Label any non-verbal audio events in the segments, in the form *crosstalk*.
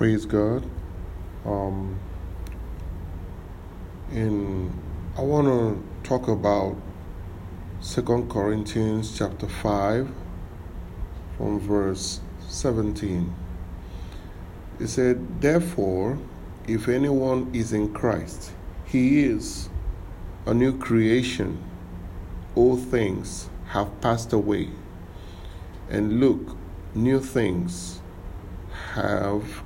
Praise God. Um, in I want to talk about Second Corinthians chapter five, from verse seventeen. It said, "Therefore, if anyone is in Christ, he is a new creation. All things have passed away, and look, new things have."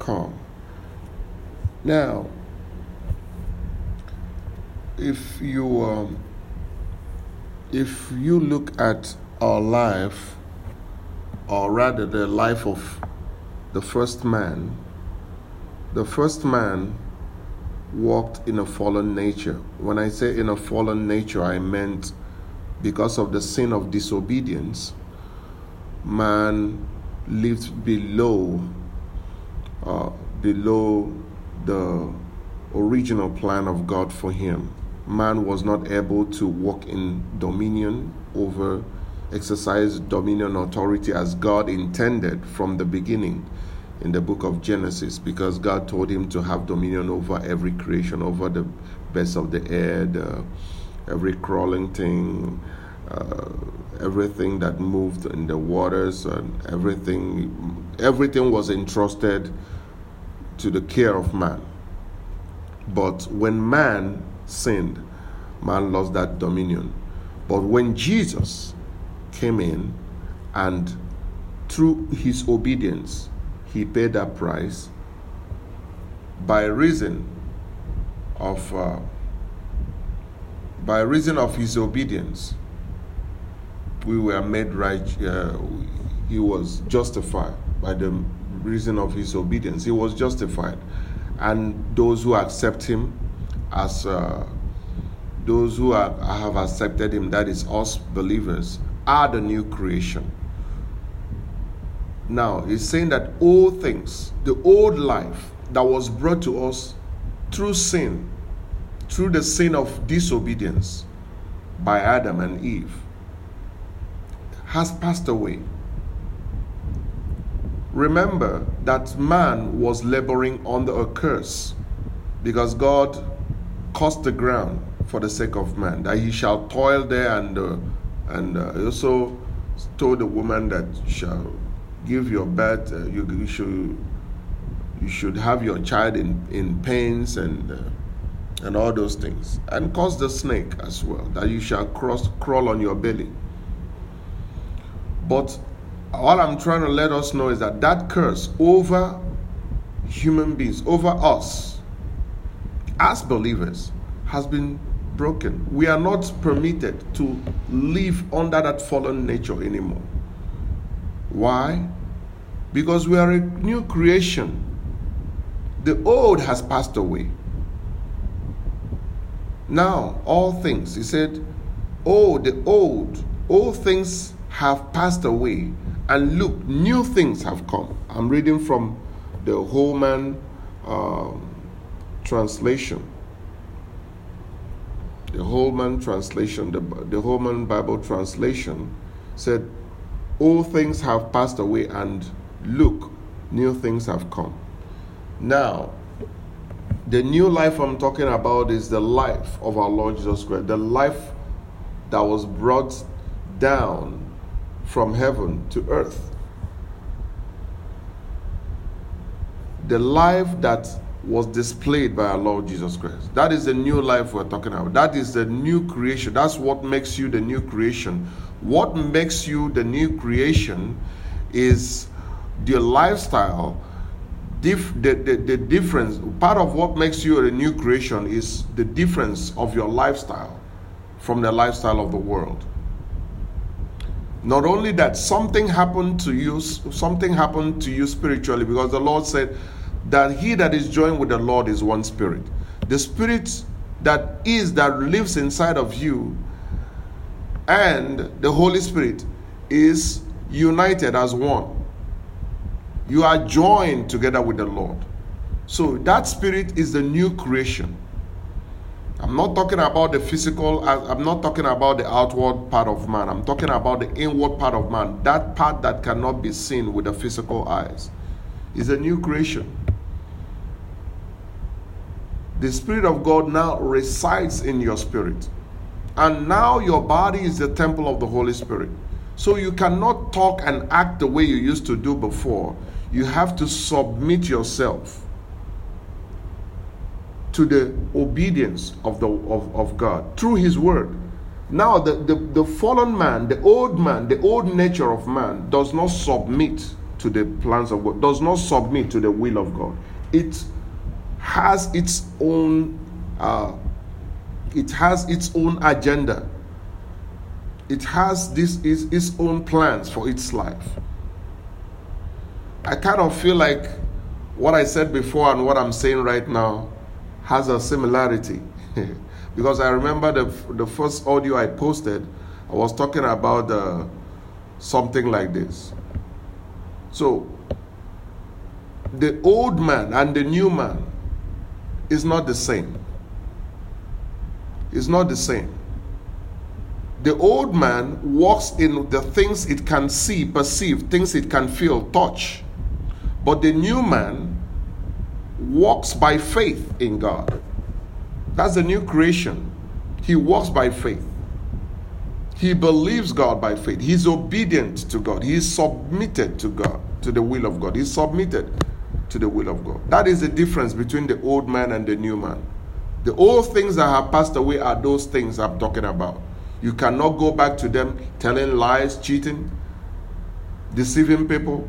Come. Now, if you um, if you look at our life, or rather the life of the first man, the first man walked in a fallen nature. When I say in a fallen nature, I meant because of the sin of disobedience, man lived below uh, below the original plan of God for him. Man was not able to walk in dominion over, exercise dominion authority as God intended from the beginning in the book of Genesis because God told him to have dominion over every creation, over the best of the air, the, every crawling thing, uh, everything that moved in the waters, and everything, everything was entrusted to the care of man. But when man sinned, man lost that dominion. But when Jesus came in and through his obedience, he paid that price by reason of uh, by reason of his obedience we were made right uh, he was justified by the reason of his obedience. He was justified. And those who accept him as uh, those who are, have accepted him, that is us believers, are the new creation. Now, he's saying that all things, the old life that was brought to us through sin, through the sin of disobedience by Adam and Eve, has passed away. Remember that man was laboring under a curse because God cursed the ground for the sake of man, that he shall toil there and uh, and uh, also told the woman that shall give your birth, uh, you, you, should you should have your child in, in pains and uh, and all those things, and cause the snake as well, that you shall cross crawl on your belly. But all I'm trying to let us know is that that curse over human beings, over us, as believers, has been broken. We are not permitted to live under that fallen nature anymore. Why? Because we are a new creation. The old has passed away. Now, all things, he said, oh, the old, all things have passed away and look, new things have come. I'm reading from the Holman um, translation. The Holman translation, the, the Holman Bible translation said, All things have passed away, and look, new things have come. Now, the new life I'm talking about is the life of our Lord Jesus Christ, the life that was brought down from heaven to earth. The life that was displayed by our Lord Jesus Christ. That is the new life we're talking about. That is the new creation. That's what makes you the new creation. What makes you the new creation is the lifestyle. Dif- the, the, the difference, part of what makes you a new creation is the difference of your lifestyle from the lifestyle of the world. Not only that, something happened to you, something happened to you spiritually because the Lord said that he that is joined with the Lord is one spirit. The spirit that is, that lives inside of you, and the Holy Spirit is united as one. You are joined together with the Lord. So that spirit is the new creation. I'm not talking about the physical, I'm not talking about the outward part of man. I'm talking about the inward part of man, that part that cannot be seen with the physical eyes. is a new creation. The Spirit of God now resides in your spirit. And now your body is the temple of the Holy Spirit. So you cannot talk and act the way you used to do before. You have to submit yourself to the obedience of, the, of, of God through His Word. Now, the, the, the fallen man, the old man, the old nature of man does not submit to the plans of God, does not submit to the will of God. It has its own uh, it has its own agenda. It has this is its own plans for its life. I kind of feel like what I said before and what I'm saying right now has a similarity. *laughs* because I remember the, the first audio I posted, I was talking about uh, something like this. So, the old man and the new man is not the same. It's not the same. The old man walks in the things it can see, perceive, things it can feel, touch. But the new man walks by faith in God. That's the new creation. He walks by faith. He believes God by faith. He's obedient to God. He's submitted to God, to the will of God. He's submitted to the will of God. That is the difference between the old man and the new man. The old things that have passed away are those things I'm talking about. You cannot go back to them telling lies, cheating, deceiving people.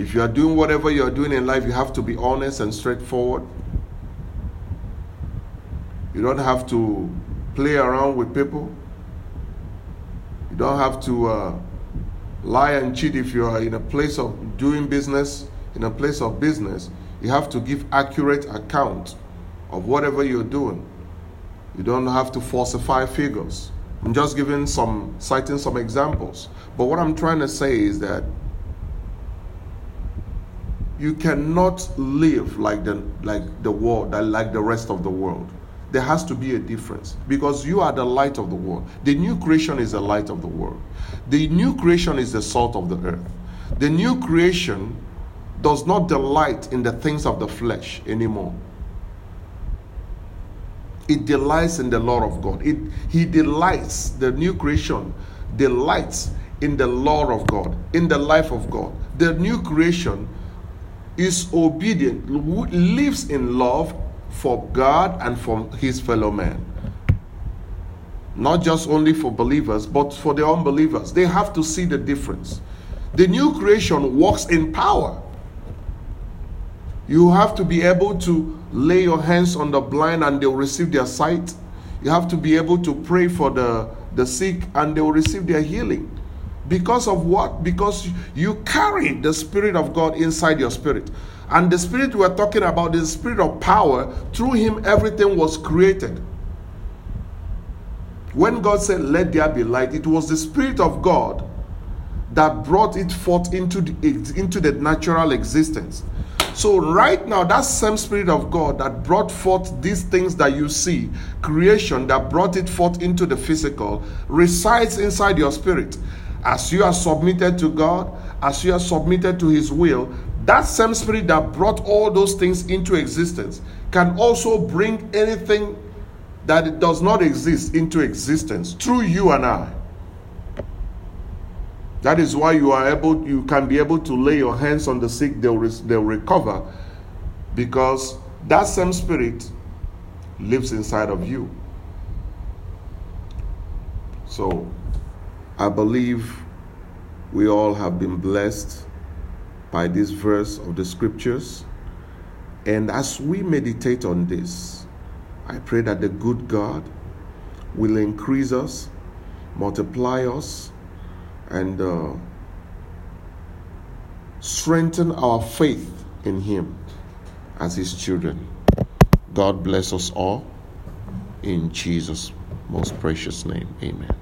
If you are doing whatever you are doing in life, you have to be honest and straightforward. You don't have to play around with people. You don't have to uh, lie and cheat if you are in a place of doing business, in a place of business. You have to give accurate account of whatever you're doing. You don't have to falsify figures. I'm just giving some, citing some examples. But what I'm trying to say is that you cannot live like the like the world, like the rest of the world. There has to be a difference because you are the light of the world. The new creation is the light of the world. The new creation is the salt of the earth. The new creation does not delight in the things of the flesh anymore. It delights in the law of God. It, he delights, the new creation delights in the law of God, in the life of God. The new creation is obedient, lives in love for God and for his fellow man. Not just only for believers, but for the unbelievers. They have to see the difference. The new creation walks in power. You have to be able to lay your hands on the blind and they'll receive their sight. You have to be able to pray for the, the sick and they will receive their healing. Because of what? Because you carry the Spirit of God inside your spirit. And the Spirit we're talking about is the Spirit of power. Through Him, everything was created. When God said, Let there be light, it was the Spirit of God that brought it forth into the, into the natural existence. So, right now, that same Spirit of God that brought forth these things that you see, creation that brought it forth into the physical, resides inside your spirit. As you are submitted to God, as you are submitted to His will, that same Spirit that brought all those things into existence can also bring anything that does not exist into existence through you and I. That is why you are able, you can be able to lay your hands on the sick, they'll, they'll recover because that same spirit lives inside of you. So, I believe we all have been blessed by this verse of the scriptures. And as we meditate on this, I pray that the good God will increase us, multiply us, and uh, strengthen our faith in Him as His children. God bless us all in Jesus' most precious name. Amen.